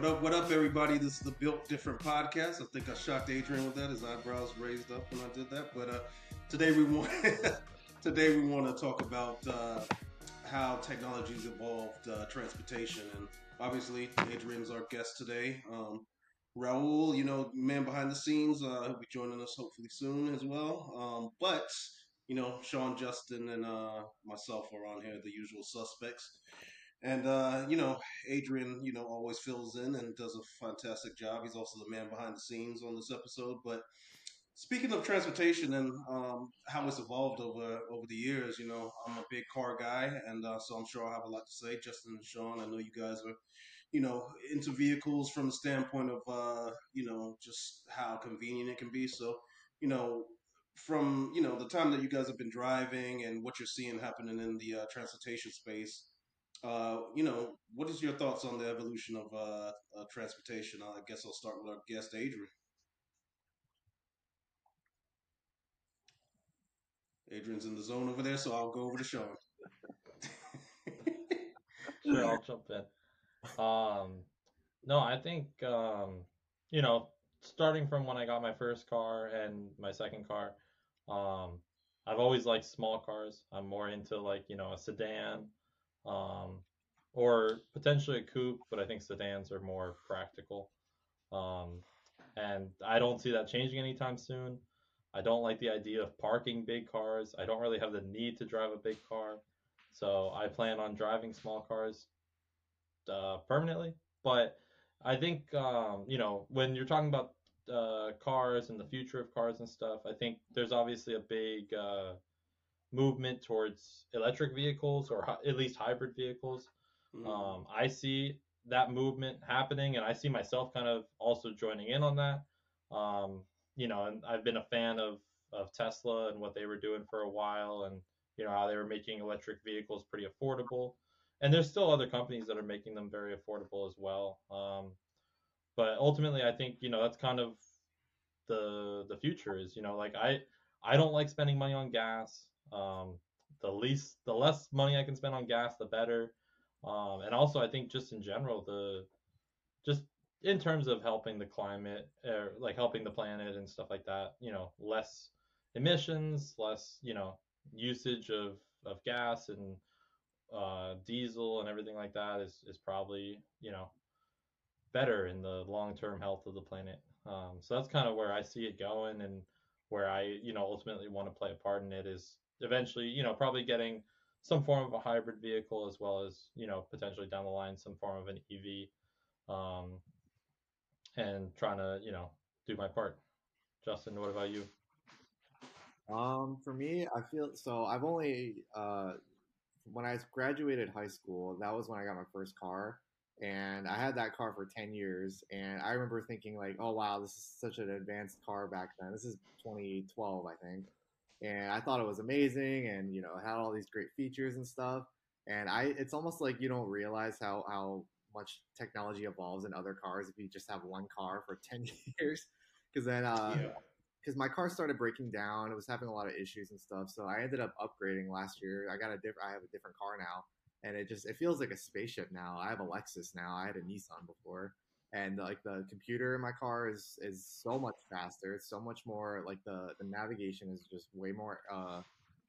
What up, what up, everybody? This is the Built Different podcast. I think I shocked Adrian with that. His eyebrows raised up when I did that. But uh, today we want today we want to talk about uh, how technology's evolved uh, transportation, and obviously Adrian's our guest today. Um, Raul, you know, man behind the scenes, uh, he'll be joining us hopefully soon as well. Um, but you know, Sean, Justin, and uh, myself are on here, the usual suspects. And uh, you know, Adrian, you know, always fills in and does a fantastic job. He's also the man behind the scenes on this episode. But speaking of transportation and um, how it's evolved over over the years, you know, I'm a big car guy, and uh, so I'm sure I'll have a lot to say. Justin and Sean, I know you guys are, you know, into vehicles from the standpoint of, uh, you know, just how convenient it can be. So, you know, from you know the time that you guys have been driving and what you're seeing happening in the uh, transportation space uh, you know, what is your thoughts on the evolution of uh, uh, transportation? I guess I'll start with our guest, Adrian. Adrian's in the zone over there, so I'll go over to Sean. sure, I'll jump in. Um, no, I think um, you know, starting from when I got my first car and my second car, um, I've always liked small cars. I'm more into like you know a sedan um, or potentially a coupe, but I think sedans are more practical. Um, and I don't see that changing anytime soon. I don't like the idea of parking big cars. I don't really have the need to drive a big car. So I plan on driving small cars uh, permanently. But I think, um, you know, when you're talking about uh, cars and the future of cars and stuff, I think there's obviously a big uh, movement towards electric vehicles or at least hybrid vehicles. Mm-hmm. Um, I see that movement happening, and I see myself kind of also joining in on that. Um, you know, and I've been a fan of of Tesla and what they were doing for a while, and you know how they were making electric vehicles pretty affordable. And there's still other companies that are making them very affordable as well. Um, but ultimately, I think you know that's kind of the the future is you know like I I don't like spending money on gas. Um, the least, the less money I can spend on gas, the better. Um, and also, I think just in general, the just in terms of helping the climate, or like helping the planet and stuff like that, you know, less emissions, less, you know, usage of of gas and uh, diesel and everything like that is is probably you know better in the long term health of the planet. Um, so that's kind of where I see it going, and where I you know ultimately want to play a part in it is eventually, you know, probably getting some form of a hybrid vehicle as well as, you know, potentially down the line some form of an EV, um, and trying to, you know, do my part. Justin, what about you? Um, for me, I feel so. I've only uh, when I graduated high school, that was when I got my first car, and I had that car for ten years. And I remember thinking like, oh wow, this is such an advanced car back then. This is 2012, I think and I thought it was amazing, and you know, it had all these great features and stuff. And I, it's almost like you don't realize how how much technology evolves in other cars if you just have one car for ten years, because then, uh, because my car started breaking down, it was having a lot of issues and stuff. So I ended up upgrading last year. I got a different, I have a different car now, and it just it feels like a spaceship now. I have a Lexus now. I had a Nissan before, and like the computer in my car is is so much faster. It's so much more like the the navigation is just way more uh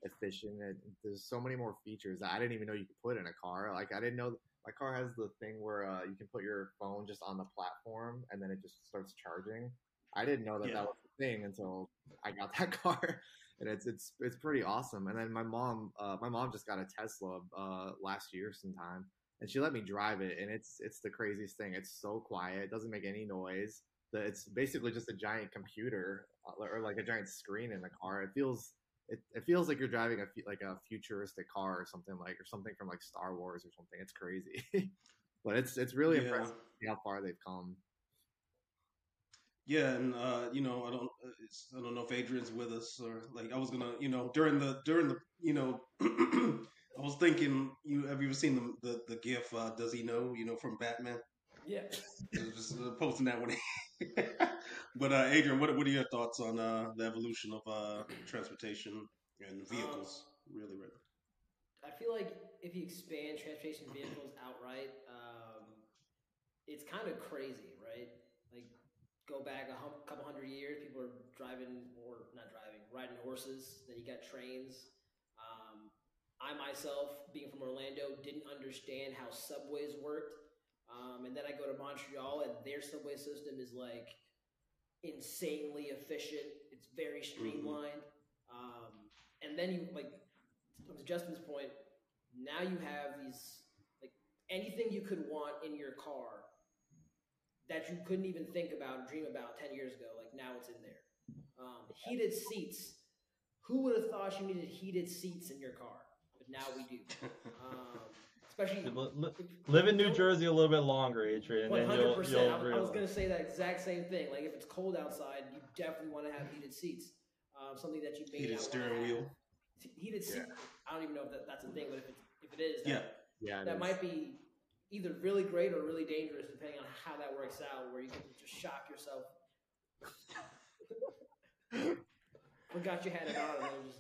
efficient there's so many more features that i didn't even know you could put in a car. Like i didn't know my car has the thing where uh, you can put your phone just on the platform and then it just starts charging. I didn't know that yeah. that was the thing until i got that car and it's it's it's pretty awesome. And then my mom uh, my mom just got a tesla uh, last year sometime and she let me drive it, and it's it's the craziest thing. It's so quiet, it doesn't make any noise. It's basically just a giant computer uh, or like a giant screen in the car. It feels it, it feels like you're driving a like a futuristic car or something like or something from like Star Wars or something. It's crazy, but it's it's really yeah. impressive how far they've come. Yeah, and uh, you know, I don't, I don't know if Adrian's with us or like I was gonna, you know, during the during the, you know, I was thinking, you have you ever seen the the, the GIF? Uh, Does he know? You know from Batman. Yeah. just uh, posting that one. but uh, Adrian, what what are your thoughts on uh, the evolution of uh, transportation and vehicles? Um, really, really. I feel like if you expand transportation vehicles outright, um, it's kind of crazy, right? Like go back a hum- couple hundred years, people are driving or not driving, riding horses. Then you got trains. I myself, being from Orlando, didn't understand how subways worked. Um, and then I go to Montreal, and their subway system is like insanely efficient. It's very streamlined. Um, and then you like to Justin's point. Now you have these like anything you could want in your car that you couldn't even think about, dream about ten years ago. Like now it's in there. Um, heated seats. Who would have thought you needed heated seats in your car? But now we do. Um, especially Li- li- Live in New Jersey a little bit longer, Adrian, and One then hundred percent. I was going to say that exact same thing. Like if it's cold outside, you definitely want to have heated seats. Um, something that you may Heated not steering wheel. Heated seat. I don't even know if that, that's a thing, but if it, if it is, that, Yeah. Yeah, that is. might be either really great or really dangerous, depending on how that works out. Where you can just shock yourself. Forgot you had it on, and then it just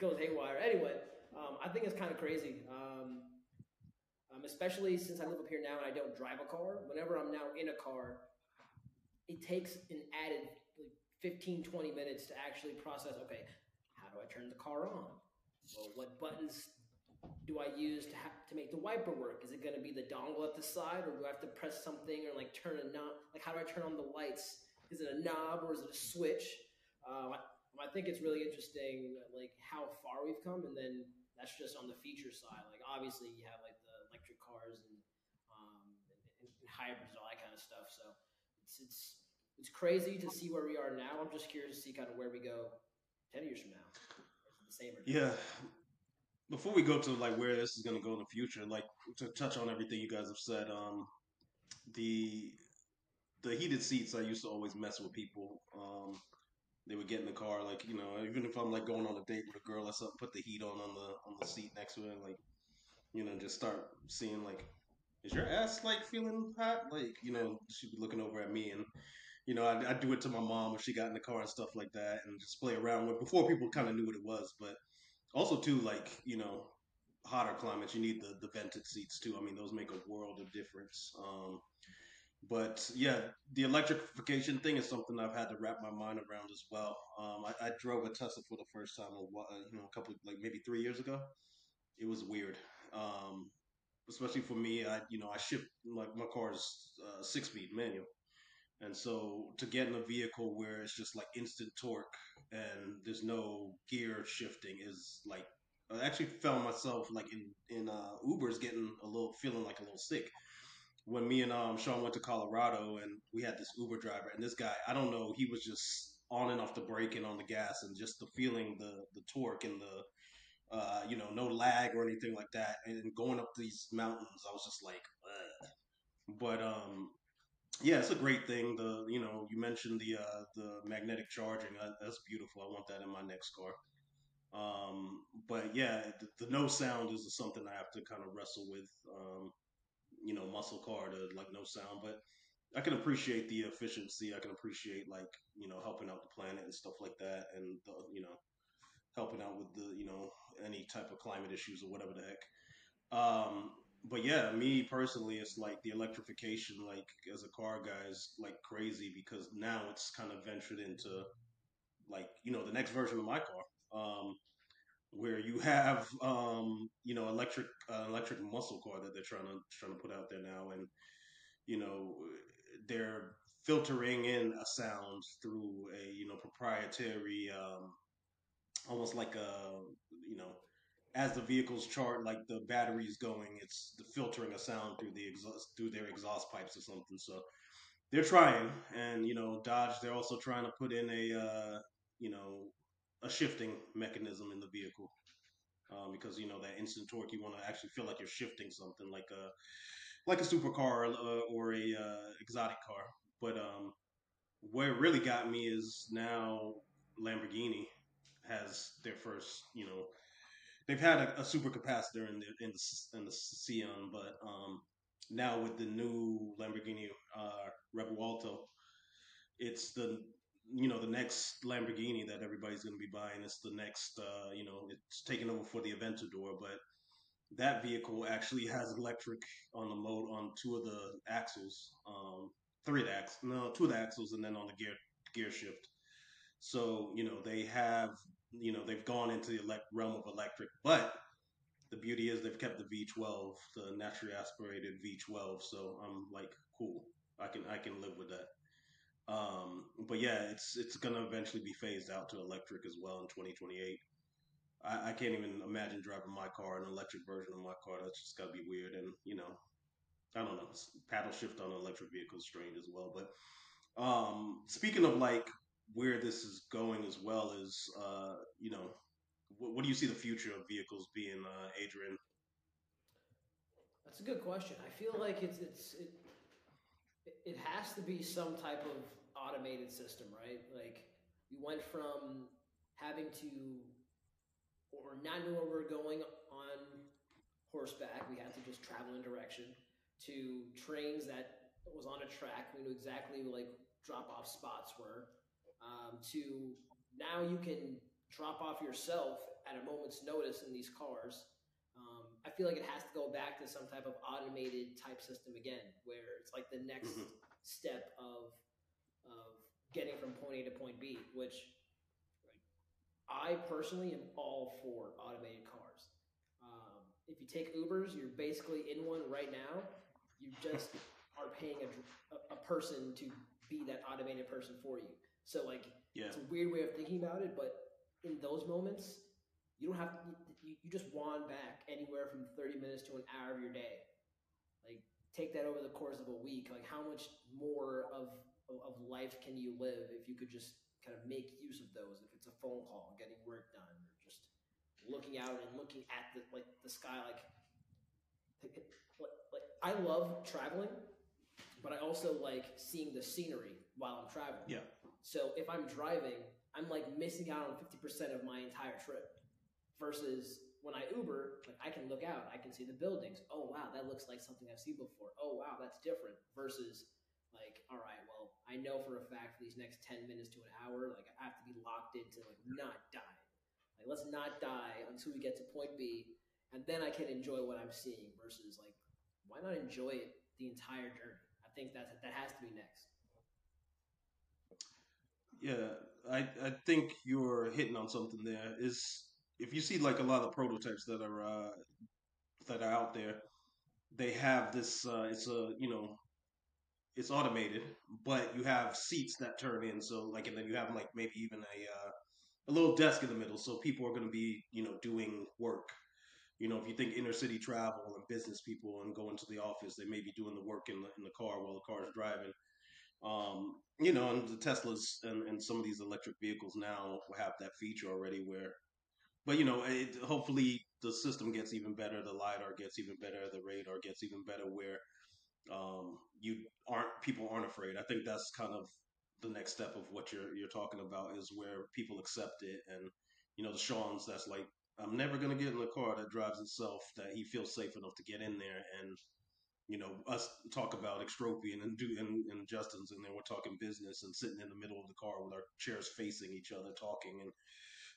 goes haywire. Anyway, um, I think it's kind of crazy. Um, um, especially since I live up here now and I don't drive a car. Whenever I'm now in a car, it takes an added like 15, 20 minutes to actually process. Okay, how do I turn the car on? Well, what buttons do I use to ha- to make the wiper work? Is it going to be the dongle at the side, or do I have to press something or like turn a knob? Like how do I turn on the lights? Is it a knob or is it a switch? Um, I, I think it's really interesting, like how far we've come, and then that's just on the feature side. Like obviously you have like the electric cars and um, and, and hybrids and all that kind of stuff. So it's it's it's crazy to see where we are now. I'm just curious to see kind of where we go ten years from now. Same Yeah. Before we go to like where this is going to go in the future, like to touch on everything you guys have said, um, the the heated seats, I used to always mess with people. Um, they would get in the car, like you know, even if I'm like going on a date with a girl or something, put the heat on on the on the seat next to her, like you know, just start seeing like, is your ass like feeling hot? Like you know, she'd be looking over at me and. You know, I do it to my mom when she got in the car and stuff like that, and just play around with before people kind of knew what it was. But also too like you know hotter climates you need the the vented seats too i mean those make a world of difference um but yeah the electrification thing is something i've had to wrap my mind around as well. Um i, I drove a tesla for the first time a while, you know a couple like maybe three years ago. It was weird. Um especially for me i you know i ship like my car is uh, six speed manual. And so to get in a vehicle where it's just like instant torque and there's no gear shifting is like I actually found myself like in in uh, Ubers getting a little feeling like a little sick when me and um Sean went to Colorado and we had this Uber driver and this guy I don't know he was just on and off the brake and on the gas and just the feeling the the torque and the uh you know no lag or anything like that and going up these mountains I was just like Ugh. but um yeah, it's a great thing. The you know you mentioned the uh, the magnetic charging. That's beautiful. I want that in my next car. Um, but yeah, the, the no sound is something I have to kind of wrestle with. Um, you know, muscle car to like no sound, but I can appreciate the efficiency. I can appreciate like you know helping out the planet and stuff like that, and the, you know helping out with the you know any type of climate issues or whatever the heck. Um, but yeah, me personally, it's like the electrification, like as a car guy, is like crazy because now it's kind of ventured into like you know the next version of my car, um, you have um, you know electric uh, electric muscle car that they're trying to trying to put out there now, and you know they're filtering in a sound through a you know proprietary, um, almost like a you know as the vehicle's chart, like the battery's going, it's the filtering a sound through the exhaust through their exhaust pipes or something. So they're trying, and you know, Dodge they're also trying to put in a uh, you know a shifting mechanism in the vehicle um, because you know that instant torque, you want to actually feel like you're shifting something like a like a supercar uh, or a uh, exotic car. But um, where it really got me is now Lamborghini has their first, you know, they've had a, a super capacitor in the in the in the Sián, but um, now with the new Lamborghini uh, Revuelto, it's the you know the next Lamborghini that everybody's going to be buying. It's the next uh, you know it's taking over for the Aventador, but that vehicle actually has electric on the mode on two of the axles, um, three of the axles, no, two of the axles, and then on the gear gear shift. So you know they have you know they've gone into the elect- realm of electric, but the beauty is they've kept the V12, the naturally aspirated V12. So I'm like, cool, I can I can live with that. Um, but yeah, it's it's gonna eventually be phased out to electric as well in 2028. I, I can't even imagine driving my car, an electric version of my car. That's just gotta be weird, and you know, I don't know. Paddle shift on an electric vehicle is strange as well. But um, speaking of like where this is going as well is, uh, you know, what, what, do you see the future of vehicles being, uh, Adrian? That's a good question. I feel like it's it's it, it has to be some type of automated system, right? Like we went from having to or not knowing where we're going on horseback, we had to just travel in direction to trains that was on a track. We knew exactly like drop off spots were. Um, to now you can drop off yourself at a moment's notice in these cars. I feel like it has to go back to some type of automated type system again, where it's like the next mm-hmm. step of of getting from point A to point B, which I personally am all for automated cars. Um, if you take Ubers, you're basically in one right now. You just are paying a, a person to be that automated person for you. So like, yeah. it's a weird way of thinking about it, but in those moments, you don't have to, you, you just wand back anywhere from 30 minutes to an hour of your day. Like, take that over the course of a week. Like, how much more of, of, of life can you live if you could just kind of make use of those if it's a phone call, getting work done, or just looking out and looking at the like the sky. Like, like, like I love traveling, but I also like seeing the scenery while I'm traveling. Yeah. So if I'm driving, I'm like missing out on fifty percent of my entire trip. Versus when I Uber, like I can look out, I can see the buildings. Oh wow, that looks like something I've seen before. Oh wow, that's different. Versus like, all right, well, I know for a fact for these next 10 minutes to an hour, like I have to be locked into like not die. Like let's not die until we get to point B, and then I can enjoy what I'm seeing. Versus like, why not enjoy it the entire journey? I think that that has to be next. Yeah, I I think you're hitting on something there. Is if you see like a lot of prototypes that are uh, that are out there, they have this. Uh, it's a you know it's automated, but you have seats that turn in. So like, and then you have like maybe even a uh, a little desk in the middle, so people are going to be you know doing work. You know, if you think inner city travel and business people and going to the office, they may be doing the work in the in the car while the car is driving. Um, you know, and the Teslas and, and some of these electric vehicles now have that feature already where, but you know, it, hopefully the system gets even better, the lidar gets even better, the radar gets even better, where um, you aren't people aren't afraid. I think that's kind of the next step of what you're you're talking about is where people accept it. And you know the Sean's that's like I'm never gonna get in a car that drives itself that he feels safe enough to get in there. And you know us talk about extropian and do and, and Justin's in there we're talking business and sitting in the middle of the car with our chairs facing each other talking. And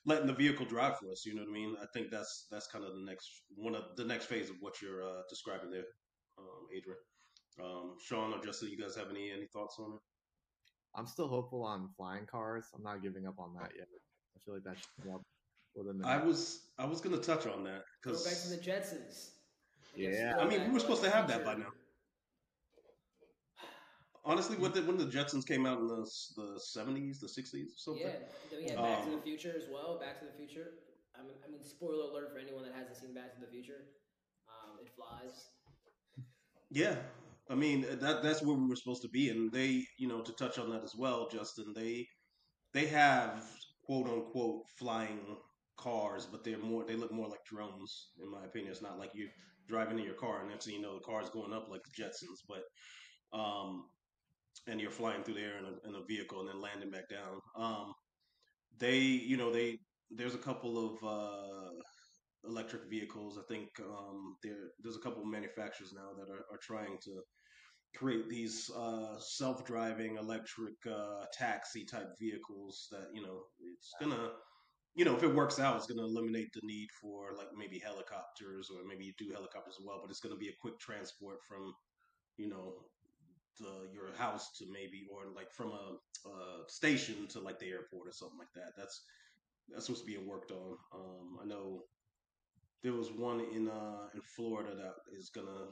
letting the vehicle drive for us you know what I mean I think that's that's kind of the next one of the next phase of what you're uh, describing there um, Adrian. Um, Sean or Justin, you guys have any any thoughts on it? I'm still hopeful on flying cars. I'm not giving up on that yet. I feel like that should come up within the. I was I was going to touch on that because go back to the Jetsons. Yeah, I mean we were supposed to have that by now. Honestly, when the, when the Jetsons came out in the the seventies, the sixties, something. Yeah, then we had Back um, to the Future as well. Back to the Future. I mean, I mean, spoiler alert for anyone that hasn't seen Back to the Future. Um, it flies. Yeah, I mean that that's where we were supposed to be, and they, you know, to touch on that as well, Justin. They they have quote unquote flying cars, but they're more they look more like drones, in my opinion. It's not like you driving in your car and next thing you know the car is going up like the Jetsons, but um, and you're flying through the air in a, in a vehicle and then landing back down. Um, they, you know, they there's a couple of uh, electric vehicles. I think um, there there's a couple of manufacturers now that are, are trying to create these uh, self-driving electric uh, taxi type vehicles that you know it's gonna you know, if it works out, it's to eliminate the need for like maybe helicopters or maybe you do helicopters as well. But it's to be a quick transport from, you know, your house to maybe or like from a, a station to like the airport or something like that. That's that's supposed to be worked on. Um, I know there was one in uh, in Florida that is gonna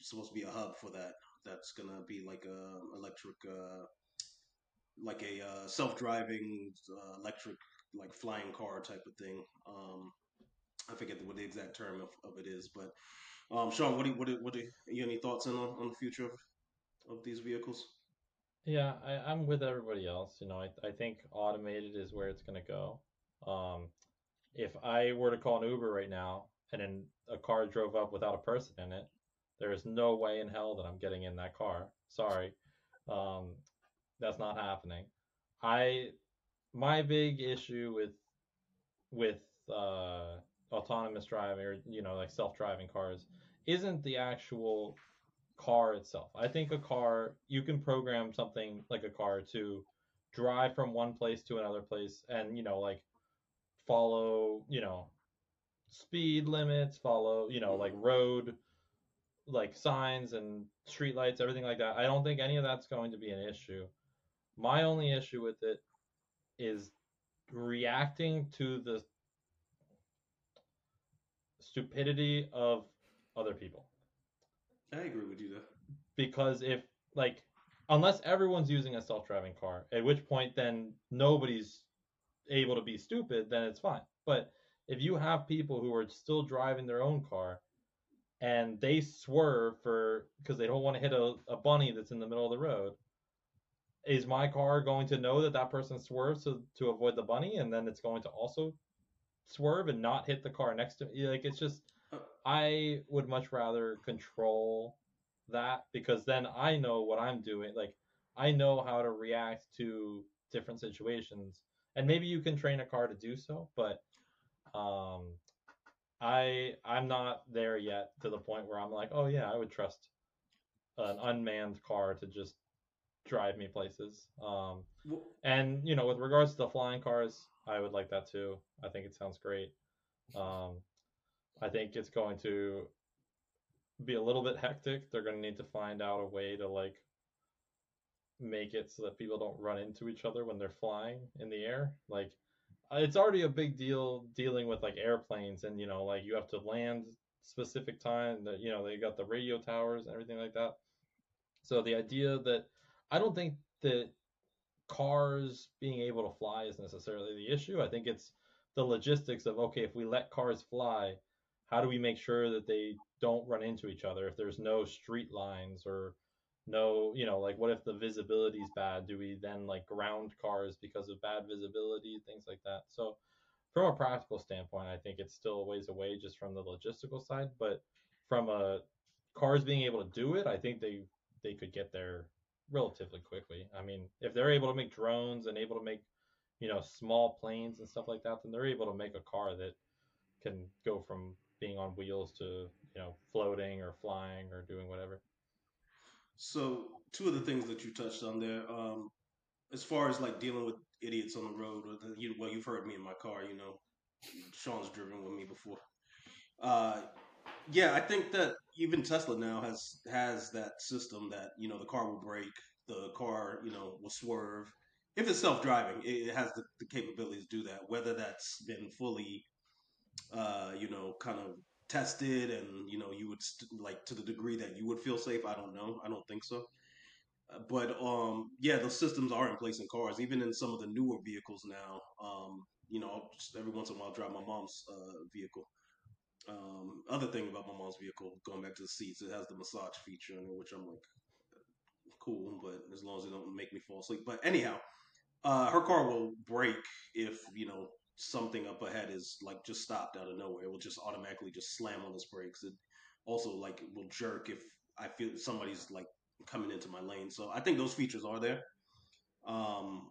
supposed to be a hub for that. That's gonna be like a electric, uh, like a uh, self driving uh, electric like flying car type of thing. Um, I forget what the exact term of, of it is, but um, Sean, what do you, what do, what do you, any thoughts on on the future of these vehicles? Yeah, I, I'm with everybody else. You know, I, I think automated is where it's going to go. Um, if I were to call an Uber right now and then a car drove up without a person in it, there is no way in hell that I'm getting in that car. Sorry. Um, that's not happening. I my big issue with with uh, autonomous driving or you know like self-driving cars isn't the actual car itself. I think a car you can program something like a car to drive from one place to another place and you know like follow you know speed limits follow you know like mm-hmm. road like signs and street lights everything like that i don't think any of that's going to be an issue my only issue with it is reacting to the stupidity of other people. I agree with you there. Because if like unless everyone's using a self-driving car, at which point then nobody's able to be stupid, then it's fine. But if you have people who are still driving their own car and they swerve for because they don't want to hit a, a bunny that's in the middle of the road is my car going to know that that person swerves to, to avoid the bunny and then it's going to also swerve and not hit the car next to me like it's just. I would much rather control that because then i know what i'm doing like i know how to react to different situations and maybe you can train a car to do so but um i i'm not there yet to the point where i'm like oh yeah i would trust an unmanned car to just drive me places. Um, and you know, with regards to the flying cars, I would like that too. I think it sounds great. Um, I think it's going to be a little bit hectic. They're going to need to find out a way to like make it so that people don't run into each other when they're flying in the air. Like it's already a big deal dealing with like airplanes and you know like you have to land specific time that you know they got the radio towers and everything like that. So the idea that I don't think that cars being able to fly is necessarily the issue. I think it's the logistics of okay, if we let cars fly, how do we make sure that they don't run into each other? If there's no street lines or no, you know, like what if the visibility is bad? Do we then like ground cars because of bad visibility, things like that? So, from a practical standpoint, I think it's still a ways away just from the logistical side. But from a cars being able to do it, I think they they could get there relatively quickly. I mean, if they're able to make drones and able to make, you know, small planes and stuff like that, then they're able to make a car that can go from being on wheels to, you know, floating or flying or doing whatever. So, two of the things that you touched on there, um, as far as like dealing with idiots on the road, or the, you, well, you've heard me in my car, you know, Sean's driven with me before. Uh, yeah, I think that even Tesla now has has that system that you know the car will brake, the car you know will swerve. If it's self driving, it has the, the capabilities to do that. Whether that's been fully, uh, you know, kind of tested, and you know, you would st- like to the degree that you would feel safe. I don't know. I don't think so. Uh, but um, yeah, those systems are in place in cars, even in some of the newer vehicles now. Um, you know, every once in a while, I drive my mom's uh, vehicle um, other thing about my mom's vehicle, going back to the seats, it has the massage feature in it, which I'm like, cool, but as long as it don't make me fall asleep. But anyhow, uh, her car will break if you know something up ahead is like just stopped out of nowhere. It will just automatically just slam on its brakes. It also like will jerk if I feel somebody's like coming into my lane. So I think those features are there. Um,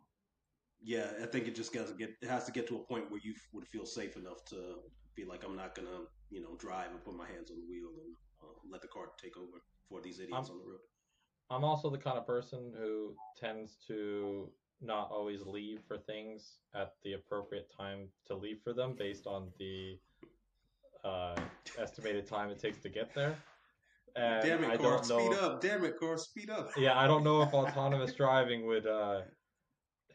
yeah, I think it just has to get it has to get to a point where you would feel safe enough to be like, I'm not gonna, you know, drive and put my hands on the wheel and uh, let the car take over for these idiots I'm, on the road. I'm also the kind of person who tends to not always leave for things at the appropriate time to leave for them based on the uh, estimated time it takes to get there. And Damn it, know. speed up. Damn it, Car, speed up. Yeah, I don't know if autonomous driving would uh,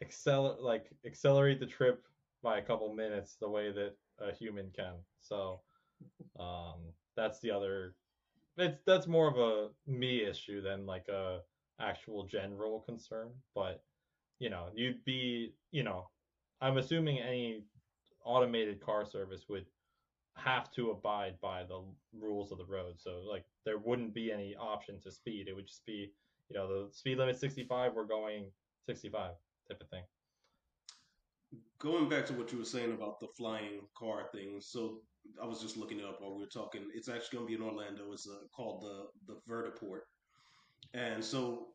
accelerate like accelerate the trip by a couple minutes the way that a human can. So um, that's the other. It's that's more of a me issue than like a actual general concern. But you know, you'd be you know, I'm assuming any automated car service would have to abide by the rules of the road. So like there wouldn't be any option to speed. It would just be, you know, the speed limit 65, we're going 65 type of thing. Going back to what you were saying about the flying car thing, so I was just looking it up while we were talking. It's actually going to be in Orlando. It's uh, called the the Vertiport, and so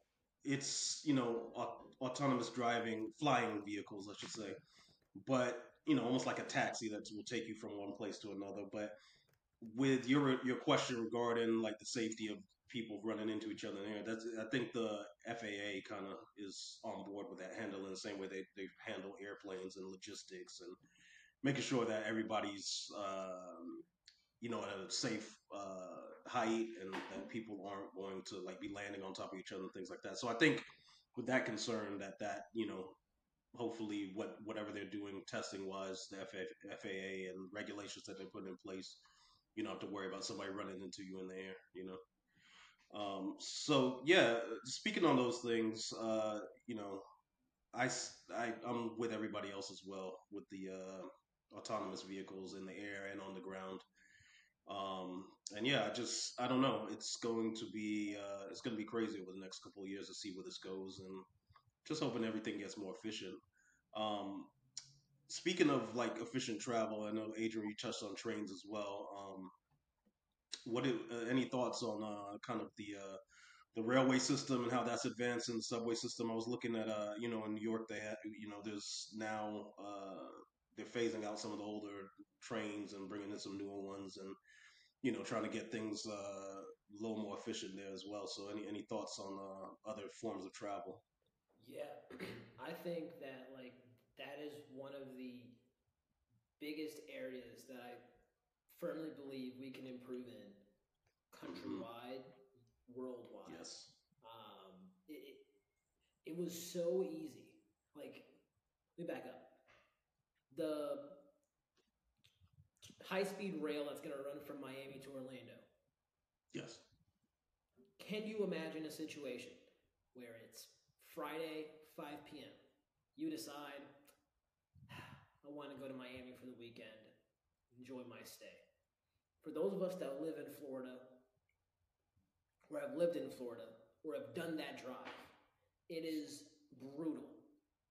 it's you know au- autonomous driving, flying vehicles, I should say, but you know almost like a taxi that will take you from one place to another. But with your your question regarding like the safety of people running into each other in that's I think the FAA kind of is on board with that, handling the same way they they handle airplanes and logistics and making sure that everybody's um, you know at a safe uh, height and that people aren't going to like be landing on top of each other and things like that. So I think with that concern that that you know hopefully what whatever they're doing testing wise the FAA and regulations that they put in place you don't have to worry about somebody running into you in the air you know um, so yeah speaking on those things uh, you know I, I i'm with everybody else as well with the uh, autonomous vehicles in the air and on the ground um, and yeah, I just I don't know. It's going to be uh, it's going to be crazy over the next couple of years to see where this goes, and just hoping everything gets more efficient. Um, speaking of like efficient travel, I know Adrian you touched on trains as well. Um, what uh, any thoughts on uh, kind of the uh, the railway system and how that's advancing the subway system? I was looking at uh, you know in New York they have you know there's now uh, they're phasing out some of the older trains and bringing in some newer ones and you know trying to get things uh, a little more efficient there as well. So any any thoughts on uh, other forms of travel? Yeah, I think that like that is one of the biggest areas that I firmly believe we can improve in countrywide, worldwide. Yes. Um, it, it it was so easy. Like, let me back up. The high speed rail that's going to run from Miami to Orlando. Yes. Can you imagine a situation where it's Friday, 5 p.m.? You decide, ah, I want to go to Miami for the weekend, enjoy my stay. For those of us that live in Florida, or have lived in Florida, or have done that drive, it is brutal.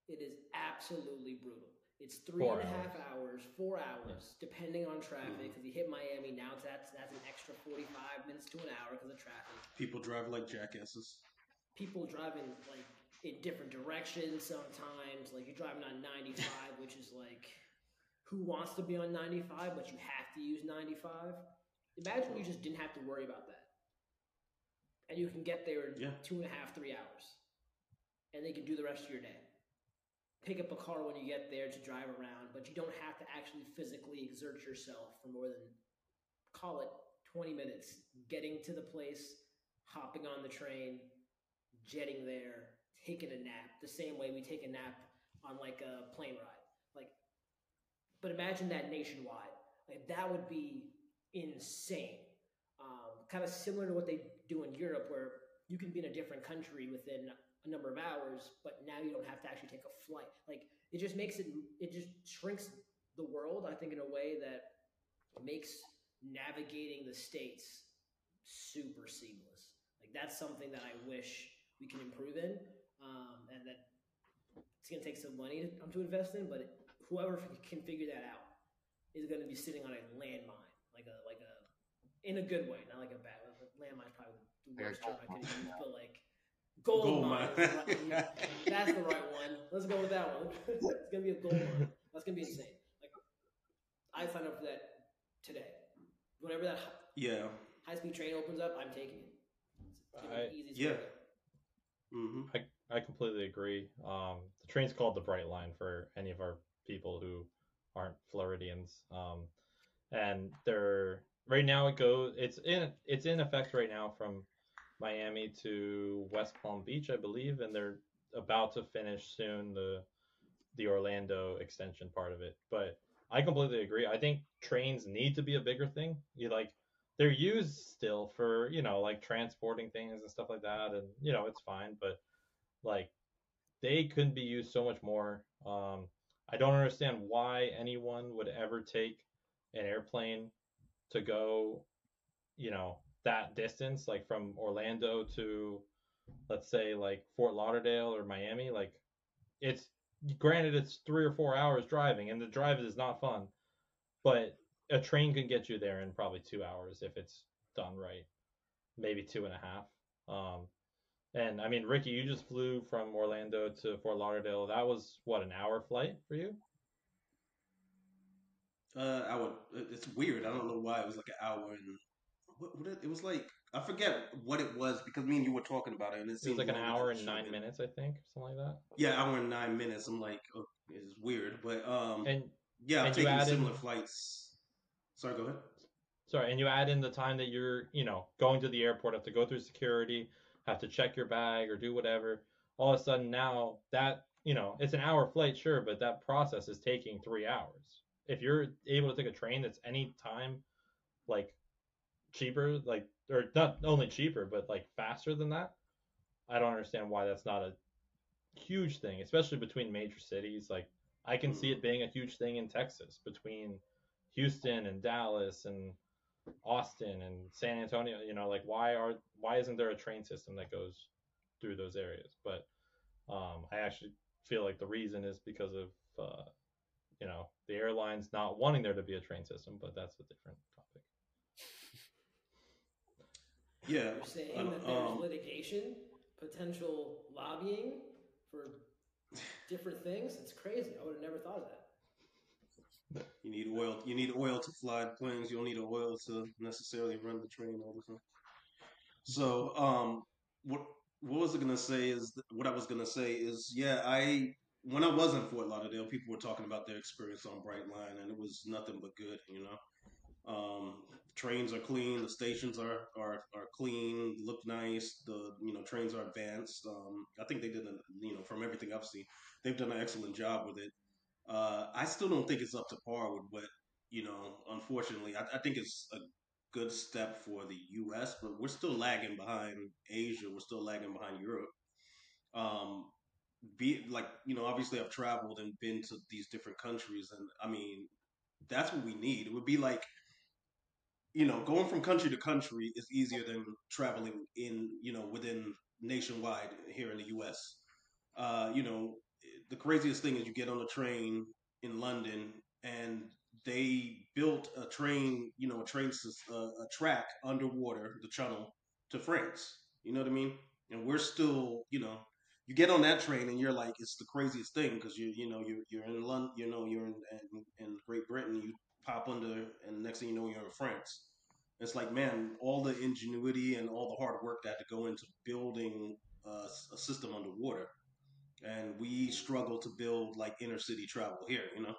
It is absolutely brutal. It's three Four and a half hours, four hours, depending on traffic. Mm-hmm. Because you hit Miami now, that's that's an extra forty-five minutes to an hour because of traffic. People drive like jackasses. People driving like in different directions sometimes. Like you're driving on ninety-five, which is like, who wants to be on ninety-five, but you have to use ninety-five? Imagine you just didn't have to worry about that, and you can get there in Yeah. two and a half, three hours, and they can do the rest of your day pick up a car when you get there to drive around, but you don't have to actually physically exert yourself for more than call it 20 minutes getting to the place, hopping on the train, jetting there, taking a nap, the same way we take a nap on like a plane ride. Like but imagine that nationwide. Like that would be insane. Um, kind of similar to what they do in Europe, where you can be in a different country within a number of hours, but now you don't have to actually take a flight. Like it just makes it, it just shrinks the world. I think in a way that makes navigating the states super seamless. Like that's something that I wish we can improve in, um, and that it's gonna take some money to, um, to invest in. But it, whoever can figure that out is gonna be sitting on a landmine, like a like a in a good way, not like a bad. Landmine's probably the worst term I could use, but like gold, Gold mine. mine. is the right- That's the right one. Let's go with that one. it's gonna be a gold mine. That's gonna be insane. Like I signed up for that today. Whenever that Yeah. high speed train opens up, I'm taking it. It's I- easy yeah. fuck. hmm I, I completely agree. Um, the train's called the Brightline for any of our people who aren't Floridians. Um, and they're right now it goes it's in it's in effect right now from Miami to West Palm Beach, I believe, and they're about to finish soon the the Orlando extension part of it. But I completely agree. I think trains need to be a bigger thing. You like they're used still for, you know, like transporting things and stuff like that and you know, it's fine, but like they could be used so much more. Um I don't understand why anyone would ever take an airplane to go, you know, that distance, like from Orlando to, let's say, like Fort Lauderdale or Miami. Like, it's granted it's three or four hours driving, and the drive is not fun, but a train can get you there in probably two hours if it's done right, maybe two and a half. Um, and I mean, Ricky, you just flew from Orlando to Fort Lauderdale. That was what an hour flight for you? Uh, I would. It's weird. I don't know why it was like an hour and what, what it, it was like. I forget what it was because me and you were talking about it, and it, It was like an hour and nine minutes, I think, something like that. Yeah, hour and nine minutes. I'm like, oh, it's weird, but um, And yeah, I've and you taken add in- similar flights. Sorry, go ahead. sorry, and you add in the time that you're, you know, going to the airport, have to go through security, have to check your bag or do whatever. All of a sudden now that, you know, it's an hour flight, sure, but that process is taking three hours. If you're able to take a train that's any time like cheaper, like or not only cheaper, but like faster than that, I don't understand why that's not a huge thing, especially between major cities. Like I can see it being a huge thing in Texas between Houston and Dallas and Austin and San Antonio. You know, like why are why isn't there a train system that goes through those areas? But um, I actually feel like the reason is because of uh, you know the airlines not wanting there to be a train system. But that's a different topic. Yeah, You're saying um, that there's um, litigation, potential lobbying for different things. It's crazy. I would have never thought of that. you need oil. You need oil to fly planes. You don't need oil to necessarily run the train all the time. So, um, what what was I gonna say is what I was gonna say is yeah, I when I was in Fort Lauderdale, people were talking about their experience on Brightline, and it was nothing but good. You know, um, trains are clean, the stations are are are clean, look nice. The you know trains are advanced. Um, I think they did a, you know from everything I've seen, they've done an excellent job with it. Uh, I still don't think it's up to par with what you know. Unfortunately, I, I think it's a good step for the U.S., but we're still lagging behind Asia. We're still lagging behind Europe. Um, be like you know, obviously I've traveled and been to these different countries, and I mean, that's what we need. It would be like you know, going from country to country is easier than traveling in you know within nationwide here in the U.S. Uh, you know, the craziest thing is you get on a train in London and they built a train, you know, a train, sys- uh, a track underwater, the channel to France. You know what I mean? And we're still, you know, you get on that train and you're like, it's the craziest thing because you, you know, you're you're in London, you know, you're in, in in Great Britain, you pop under, and next thing you know, you're in France. It's like, man, all the ingenuity and all the hard work that had to go into building uh, a system underwater and we struggle to build like inner city travel here. You know,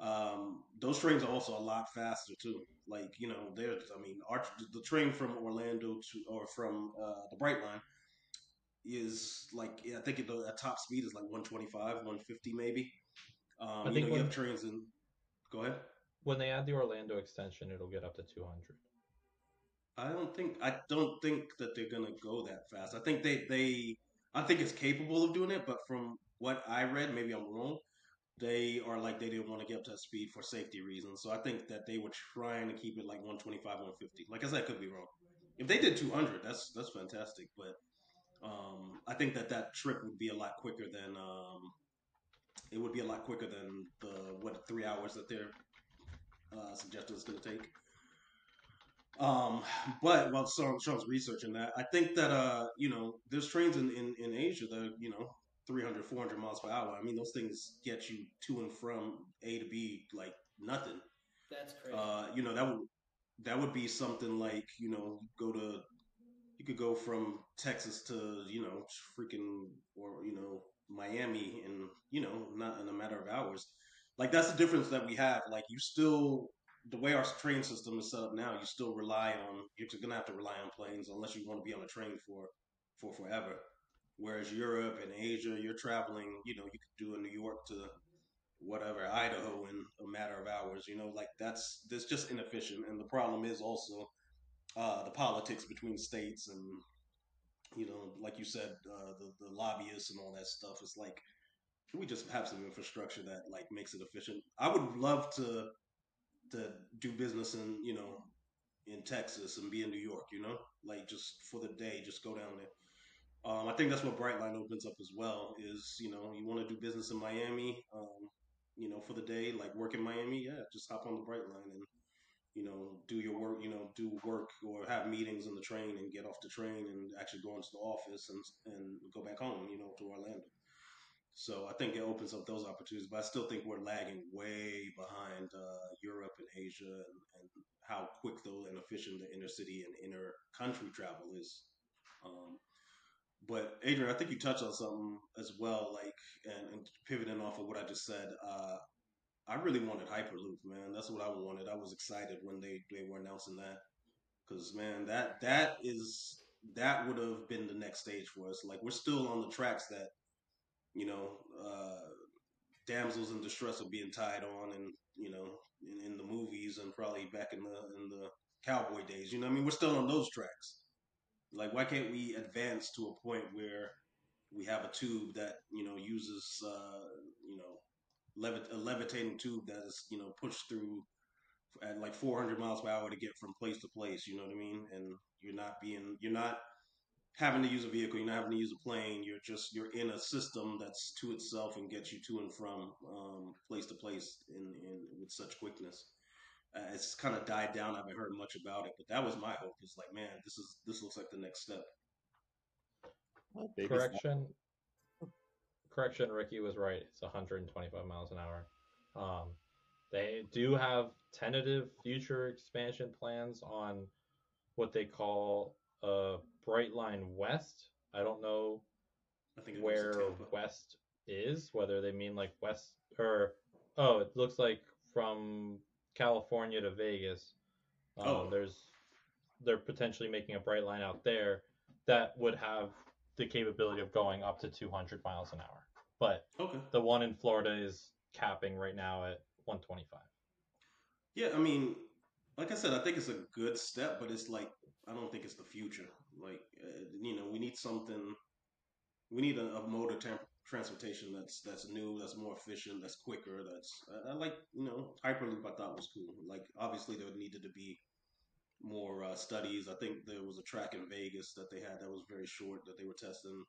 um, those trains are also a lot faster too. Like you know, there's I mean, our, the train from Orlando to or from uh, the Brightline is like I think the top speed is like 125, 150 maybe. Um, I you think know, you have trains in. Go ahead. When they add the Orlando extension, it'll get up to 200. I don't think I don't think that they're gonna go that fast. I think they they I think it's capable of doing it, but from what I read, maybe I'm wrong. They are like they didn't want to get up to speed for safety reasons. So I think that they were trying to keep it like 125, 150. Like I said, I could be wrong. If they did 200, that's that's fantastic. But um, I think that that trip would be a lot quicker than um, it would be a lot quicker than the what three hours that they're uh, suggesting it's going to take. Um, but while Sean, Sean's researching that, I think that uh, you know, there's trains in, in, in Asia that are, you know, 300, 400 miles per hour. I mean, those things get you to and from A to B like nothing. That's crazy. Uh, you know, that would that would be something like, you know, go to you could go from Texas to you know freaking or you know Miami in you know not in a matter of hours. Like that's the difference that we have. Like you still the way our train system is set up now, you still rely on you're gonna have to rely on planes unless you want to be on a train for for forever. Whereas Europe and Asia, you're traveling. You know, you could do a New York to whatever Idaho in a matter of hours. You know, like that's that's just inefficient. And the problem is also uh, the politics between states and you know, like you said, uh, the the lobbyists and all that stuff. It's like can we just have some infrastructure that like makes it efficient? I would love to to do business in you know in Texas and be in New York. You know, like just for the day, just go down there. Um, I think that's what Brightline opens up as well. Is you know you want to do business in Miami, um, you know, for the day, like work in Miami, yeah, just hop on the Brightline and you know do your work, you know, do work or have meetings in the train and get off the train and actually go into the office and and go back home, you know, to Orlando. So I think it opens up those opportunities, but I still think we're lagging way behind uh, Europe and Asia and, and, how quick though and efficient the inner city and inner country travel is. Um, but Adrian, I think you touched on something as well, like and, and pivoting off of what I just said. Uh, I really wanted Hyperloop, man. That's what I wanted. I was excited when they they were announcing that because man, that that is that would have been the next stage for us. Like we're still on the tracks that you know uh, damsels in distress are being tied on, and you know in, in the movies and probably back in the in the cowboy days. You know, I mean, we're still on those tracks. Like, why can't we advance to a point where we have a tube that you know uses uh, you know levit- a levitating tube that is you know pushed through at like 400 miles per hour to get from place to place. You know what I mean? And you're not being you're not having to use a vehicle. You're not having to use a plane. You're just you're in a system that's to itself and gets you to and from um, place to place in, in with such quickness uh, it's kind of died down. I haven't heard much about it, but that was my hope. It's like, man, this is this looks like the next step. Correction, correction. Ricky was right. It's 125 miles an hour. Um, they do have tentative future expansion plans on what they call a Brightline West. I don't know I think where West is, whether they mean like West or oh, it looks like from California to Vegas. Um, oh. There's they're potentially making a Brightline out there that would have the capability of going up to 200 miles an hour. But okay. the one in Florida is capping right now at 125. Yeah, I mean, like I said, I think it's a good step, but it's like I don't think it's the future. Like, uh, you know, we need something. We need a, a mode of temp- transportation that's that's new, that's more efficient, that's quicker. That's I, I like you know Hyperloop. I thought was cool. Like obviously there needed to be more uh, studies. I think there was a track in Vegas that they had that was very short that they were testing.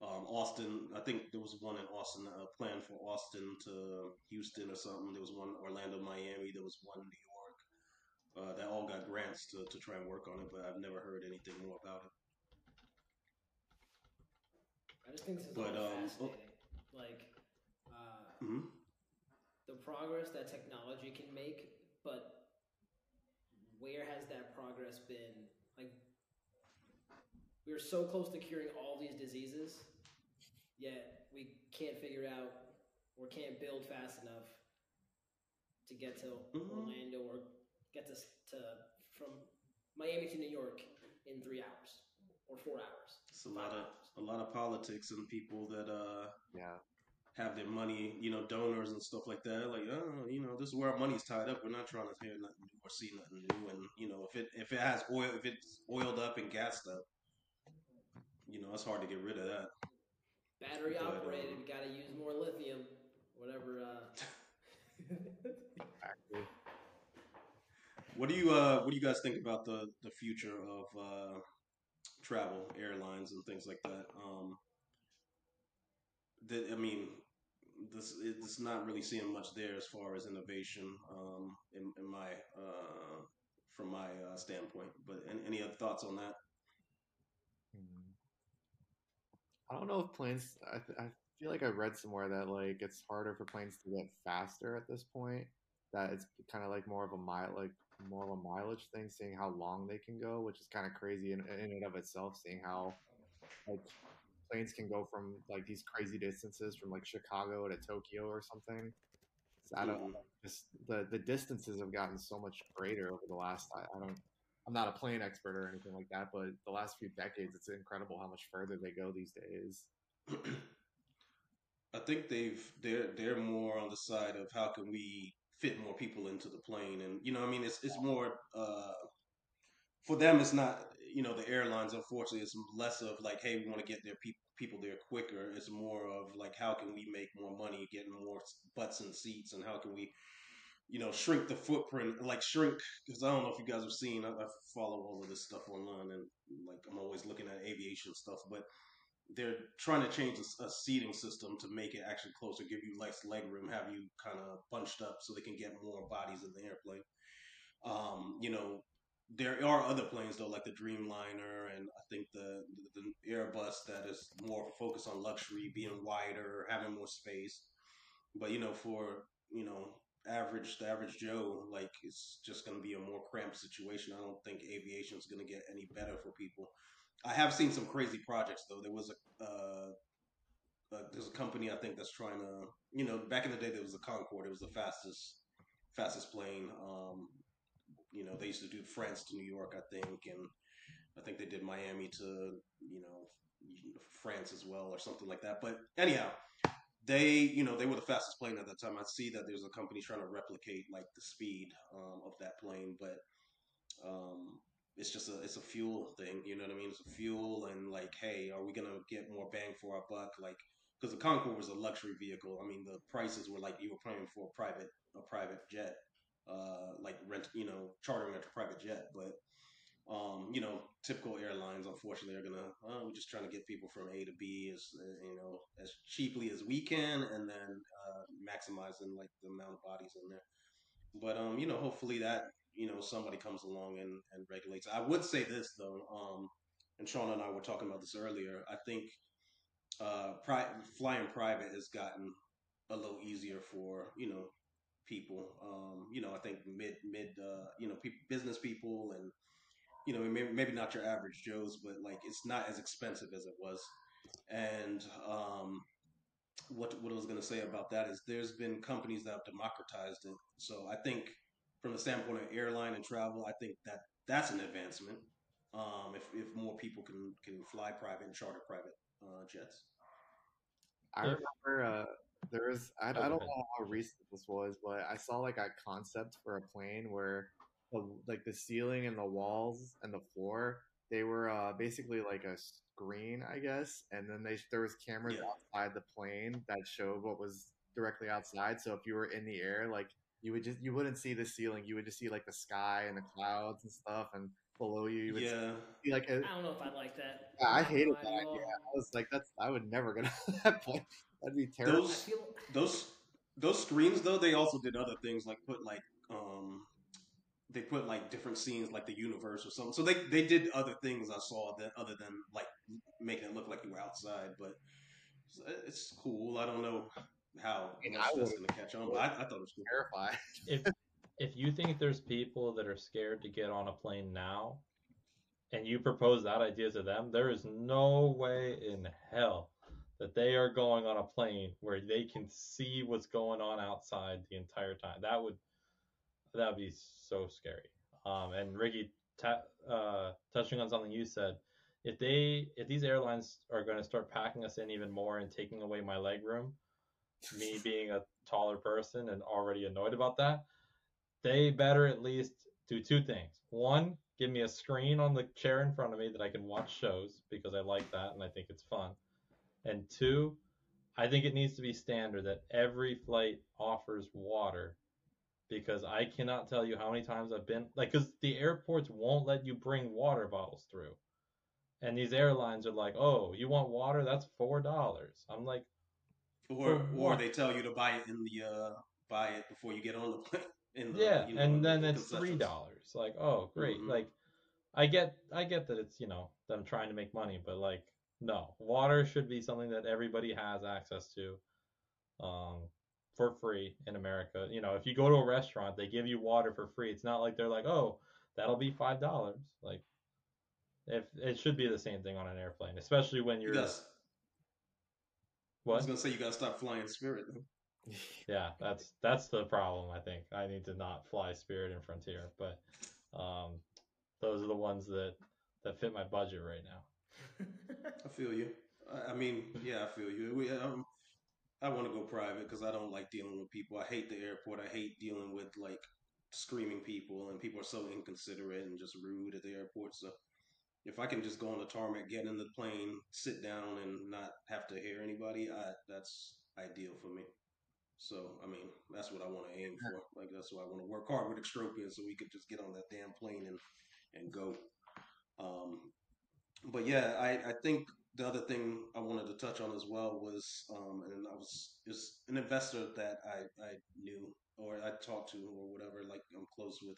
Um, Austin, I think there was one in Austin, a uh, plan for Austin to Houston or something. There was one Orlando, Miami. There was one New. Uh, that all got grants to, to try and work on it, but I've never heard anything more about it. I just think this is but, um, fascinating. Oh. Like, uh, mm-hmm. the progress that technology can make, but where has that progress been? Like, we are so close to curing all these diseases, yet we can't figure out or can't build fast enough to get to mm-hmm. Orlando or get us to from Miami to New York in three hours or four hours. It's a lot of a lot of politics and people that uh yeah have their money, you know, donors and stuff like that. Like, oh, you know, this is where our money's tied up. We're not trying to hear nothing new or see nothing new. And you know, if it if it has oil, if it's oiled up and gassed up, you know, it's hard to get rid of that. Battery but, operated. Um, Got to use more lithium. Whatever. Uh... what do you uh What do you guys think about the the future of uh travel, airlines, and things like that. Um, that I mean, this it's not really seeing much there as far as innovation um, in, in my uh, from my uh, standpoint. But any, any other thoughts on that? Hmm. I don't know if planes. I, I feel like I read somewhere that like it's harder for planes to get faster at this point. That it's kind of like more of a mile, like more of a mileage thing, seeing how long they can go, which is kind of crazy in, in and of itself. Seeing how like planes can go from like these crazy distances from like Chicago to Tokyo or something. I don't Mhm. just the the distances have gotten so much greater over the last. I, I don't. I'm not a plane expert or anything like that, but the last few decades, it's incredible how much further they go these days. I think they've they're they're more on the side of how can we fit more people into the plane, and you know, I mean, it's it's more uh, for them. It's not you know the airlines. Unfortunately, it's less of like, hey, we want to get their people people there quicker. It's more of like, how can we make more money, getting more butts and seats, and how can we you know shrink the footprint, like shrink because I don't know if you guys have seen. I, I follow all of this stuff online, and like I'm always looking at aviation stuff, but they're trying to change a, seating system to make it actually closer, give you less leg room, have you kind of bunched up so they can get more bodies in the airplane. Um, you know, there are other planes though, like the Dreamliner, and I think the, the the Airbus that is more focused on luxury, being wider, having more space. But you know, for you know average the average Joe, like it's just going to be a more cramped situation. I don't think aviation is going to get any better for people. I have seen some crazy projects though. There was a uh, uh, there's a company I think that's trying to you know back in the day there was the Concorde. It was the fastest fastest plane. Um, you know they used to do France to New York I think, and I think they did Miami to you know France as well or something like that. But anyhow. They, you know, they were the fastest plane at that time. I see that there's a company trying to replicate like the speed um, of that plane, but um, it's just a it's a fuel thing. You know what I mean? It's a fuel and like, hey, are we gonna get more bang for our buck? Like, because the Concorde was a luxury vehicle. I mean, the prices were like you were paying for a private a private jet, uh, like rent, you know, chartering a private jet. But um, you know, typical airlines, unfortunately, are gonna oh, we're just trying to get people from A to B as uh, you know as cheaply as we can, and then uh, maximizing like the amount of bodies in there. But um, you know, hopefully that you know somebody comes along and, and regulates. I would say this though, um, and Sean and I were talking about this earlier. I think uh, pri- flying private has gotten a little easier for you know people. Um, you know, I think mid mid uh, you know people, business people and you know maybe, maybe not your average Joes, but like it's not as expensive as it was. And um, what what I was going to say about that is there's been companies that have democratized it. So I think from the standpoint of airline and travel, I think that that's an advancement. Um, if if more people can can fly private and charter private uh, jets. I remember uh, there was I, I don't know how recent this was, but I saw like a concept for a plane where the like the ceiling and the walls and the floor they were uh, basically like a screen, I guess, and then they there was cameras Yeah. outside the plane that showed what was directly outside. So if you were in the air, like you would just you wouldn't see the ceiling, you would just see like the sky and the clouds and stuff, and below you you would Yeah, see like a, I don't know if I like that. yeah, I Not hated gonna that. lie to I was like, that's I would never go to that point. That'd be terrible. Those feel those those screens though they also did other things like put like um they put like different scenes like the universe or something. So they they did other things i saw that other than like making it look like you were outside but it's- it's cool. I don't know how mean, I that's would've- gonna catch on but i, I thought it was cool. terrified. if if you think there's people that are scared to get on a plane now and you propose that idea to them there is no way in hell that they are going on a plane where they can see what's going on outside the entire time. That would that would be so scary. Um and ricky ta- uh touching on something you said if they if these airlines are going to start packing us in even more and taking away my leg room me being a taller person and already annoyed about that they better at least do two things. One, give me a screen on the chair in front of me that I can watch shows because I like that and I think it's fun. And two, I think it needs to be standard that every flight offers water because I cannot tell you how many times I've been like cuz the airports won't let you bring water bottles through. And these airlines are like, "Oh, you want water? That's $4." I'm like, or or they tell you to buy it in the uh buy it before you get on the plane in the yeah you know, and the then it's three dollars like oh great Mhm. like i get i get that it's you know them trying to make money but like no water should be something that everybody has access to um for free in America. You know, if you go to a restaurant, they give you water for free. It's not like they're like, oh, that'll be five dollars. Like, if it should be the same thing on an airplane, especially when you're. You guys, I was gonna say you gotta stop flying Spirit. Though. Yeah, that's that's the problem. I think I need to not fly Spirit and Frontier, but um, those are the ones that that fit my budget right now. I feel you. I, I mean, yeah, I feel you. We, um, I want to go private because I don't like dealing with people. I hate the airport. I hate dealing with like screaming people, and people are so inconsiderate and just rude at the airport. So if I can just go on the tarmac, get in the plane, sit down, and not have to hear anybody, I, that's ideal for me. So I mean, that's what I want to aim for. Like that's why I want to work hard with Extropian, so we could just get on that damn plane and and go. Um, but yeah, I I think the other thing I wanted to touch on as well was, um, and I was is an investor that I I knew or I talked to or whatever, like I'm close with.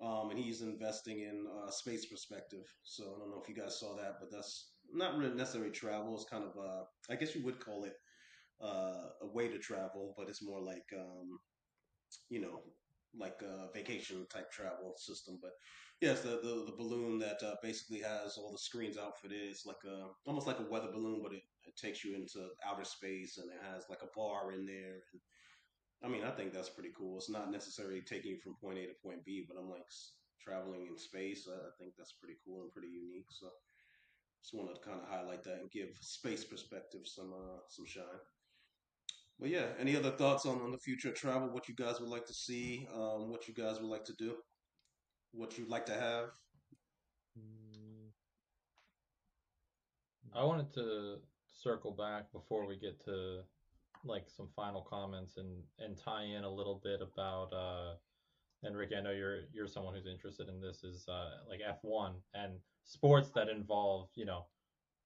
Um, and he's investing in uh, space perspective. So I don't know if you guys saw that, but that's not really necessarily travel. It's kind of, uh, I guess you would call it uh, a way to travel, but it's more like um, you know, like a vacation type travel system. But yes, the the, the balloon that uh, basically has all the screens outfitted. It's like a almost like a weather balloon, but it, it takes you into outer space, and it has like a bar in there. And, I mean, I think that's pretty cool. It's not necessarily taking you from point A to point B, but I'm like traveling in space. I think that's pretty cool and pretty unique. So just wanted to kind of highlight that and give space perspective some uh, some shine. But yeah, any other thoughts on, on the future of travel? What you guys would like to see? Um, what you guys would like to do? What you'd like to have? I wanted to circle back before we get to like some final comments and and tie in a little bit about uh and Ricky, I know you're you're someone who's interested in this is uh like F1 and sports that involve, you know,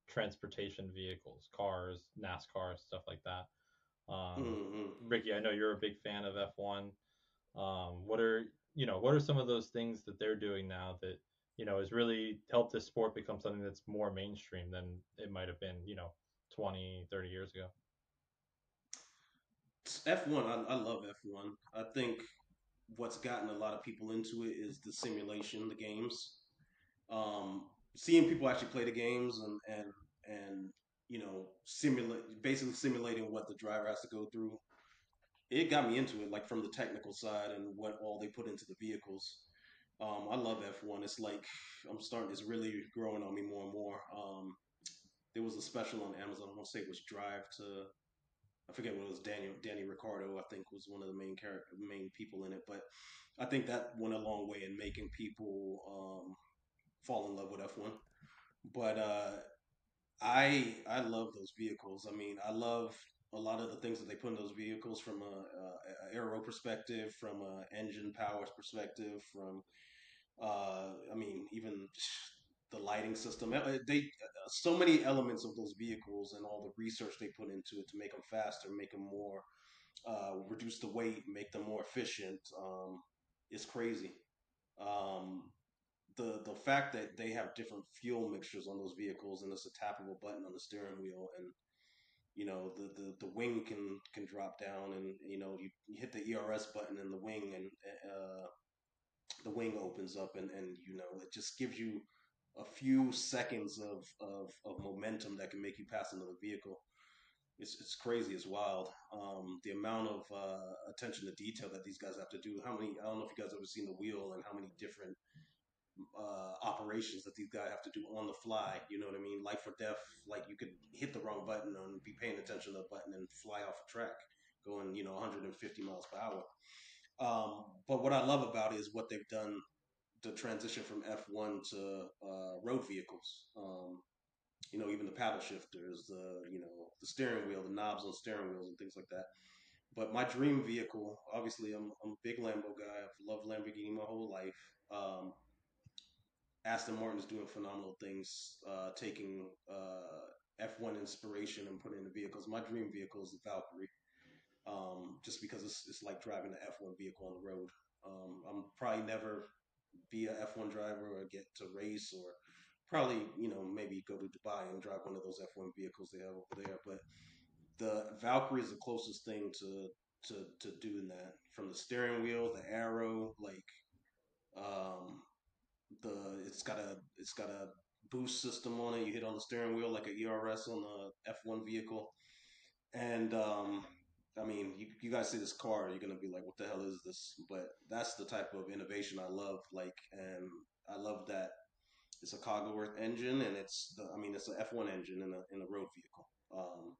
transportation vehicles, cars, NASCAR, stuff like that. Um, Mm-hmm. Ricky, I know you're a big fan of F1. Um, what are you know what are some of those things that they're doing now that you know has really helped this sport become something that's more mainstream than it might have been you know 20 30 years ago F1, I, I love F1. I think what's gotten a lot of people into it is the simulation, the games. Um, seeing people actually play the games and and and you know simulate basically simulating what the driver has to go through. It got me into it, like from the technical side and what all they put into the vehicles. Um, I love F1. It's like I'm starting. It's really growing on me more and more. Um, there was a special on Amazon. I want to say it was Drive to I forget what it was. Daniel Danny Ricciardo, I think, was one of the main character, main people in it. But I think that went a long way in making people um, fall in love with F one. But uh, I I love those vehicles. I mean, I love a lot of the things that they put in those vehicles from a, a, aero perspective, from a engine power perspective, from uh, I mean, even the lighting system. Uh, They so many elements of those vehicles and all the research they put into it to make them faster, make them more, uh, reduce the weight, make them more efficient. Um, is crazy. Um, the the fact that they have different fuel mixtures on those vehicles and it's a tappable button on the steering wheel and you know the, the, the wing can can drop down and you know you, you hit the ERS button in the wing and uh, the wing opens up and and you know it just gives you a few seconds of, of, of momentum that can make you pass another vehicle. It's, it's crazy. It's wild. Um, the amount of uh, attention to detail that these guys have to do. How many? I don't know if you guys ever seen the wheel and how many different uh, operations that these guys have to do on the fly. You know what I mean? Life or death. Like you could hit the wrong button and be paying attention to the button and fly off a track, going you know 150 miles per hour. Um, but what I love about it is what they've done the transition from F1 to uh, road vehicles. Um, you know, even the paddle shifters, the you know the steering wheel, the knobs on steering wheels, and things like that. But my dream vehicle, obviously, I'm, I'm a big Lambo guy. I've loved Lamborghini my whole life. Um, Aston Martin is doing phenomenal things, uh, taking uh, F1 inspiration and putting it in the vehicles. My dream vehicle is the Valkyrie, um, just because it's, it's like driving an F1 vehicle on the road. Um, I'm probably never be a F1 driver or get to race or probably, you know, maybe go to Dubai and drive one of those F1 vehicles they have over there. But the Valkyrie is the closest thing to to to doing that from the steering wheel, the aero, like um, the it's got a it's got a boost system on it. You hit on the steering wheel like a ERS on the F1 vehicle, and um, I mean, you, you guys see this car, you're gonna be like, "What the hell is this?" But that's the type of innovation I love. Like, and I love that it's a Cosworth engine, and it's the, I mean, it's an F1 engine in a in a road vehicle. Um,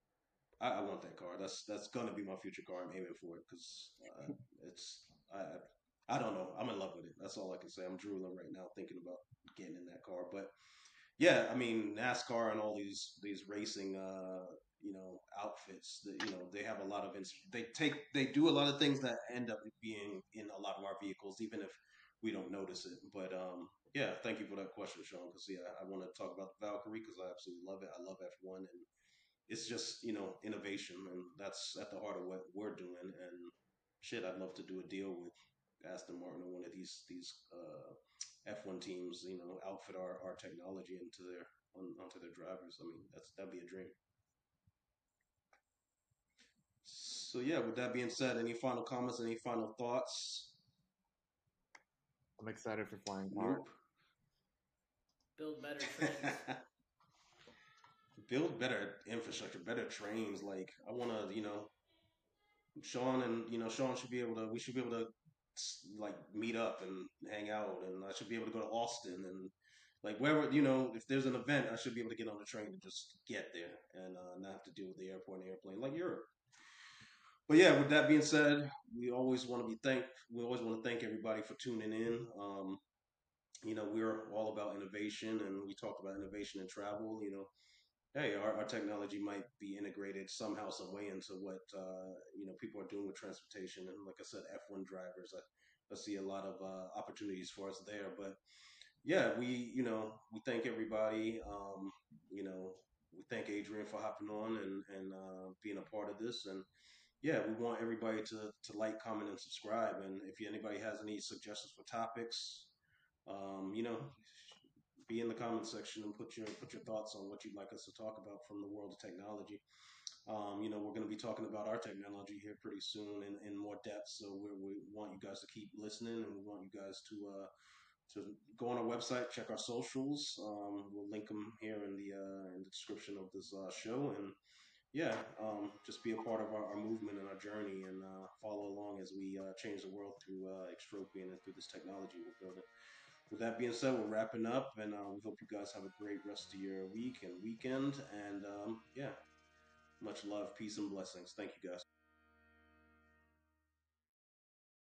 I, I, want that car. That's that's gonna be my future car. I'm aiming for it because uh, it's I I don't know. I'm in love with it. That's all I can say. I'm drooling right now thinking about getting in that car. But yeah, I mean NASCAR and all these these racing uh, you know outfits that you know they have a lot of ins- they take they do a lot of things that end up being in a lot of our vehicles even if we don't notice it. But um, yeah, thank you for that question, Sean. Because yeah, I want to talk about the Valkyrie because I absolutely love it. I love F1 and it's just you know innovation, and that's at the heart of what we're doing. And shit, I'd love to do a deal with Aston Martin or one of these these uh, F1 teams. You know, outfit our, our technology into their on, onto their drivers. I mean, that's that'd be a dream. So yeah, with that being said, any final comments? Any final thoughts? I'm excited for flying car. Nope. Build better trains. Build better infrastructure, better trains. Like I want to, you know, Sean and you know Sean should be able to. We should be able to like meet up and hang out, and I should be able to go to Austin and like wherever you know if there's an event, I should be able to get on the train and just get there and uh, not have to deal with the airport and airplane like Europe but yeah, with that being said, we always want to be thank. We always want to thank everybody for tuning in. Um, you know, we're all about innovation, and we talk about innovation and travel. You know, hey, our, our technology might be integrated somehow, some way into what uh, you know people are doing with transportation. And like I said, F1 drivers, I, I see a lot of uh, opportunities for us there. But yeah, we you know we thank everybody. Um, you know, we thank Adrian for hopping on and and uh, being a part of this and yeah, we want everybody to, to like, comment, and subscribe. And if anybody has any suggestions for topics, um, you know, be in the comment section and put your put your thoughts on what you'd like us to talk about from the world of technology. Um, you know, we're going to be talking about our technology here pretty soon in, in more depth. So we we want you guys to keep listening, and we want you guys to uh, to go on our website, check our socials. Um, we'll link them here in the uh, in the description of this uh, show, and yeah, um, just be a part of our, our, movement and our journey and uh, follow along as we uh, change the world through uh, Extropian and through this technology we're building. With that being said, we're wrapping up, and uh, we hope you guys have a great rest of your week and weekend. And um, yeah, much love, peace, and blessings. Thank you, guys.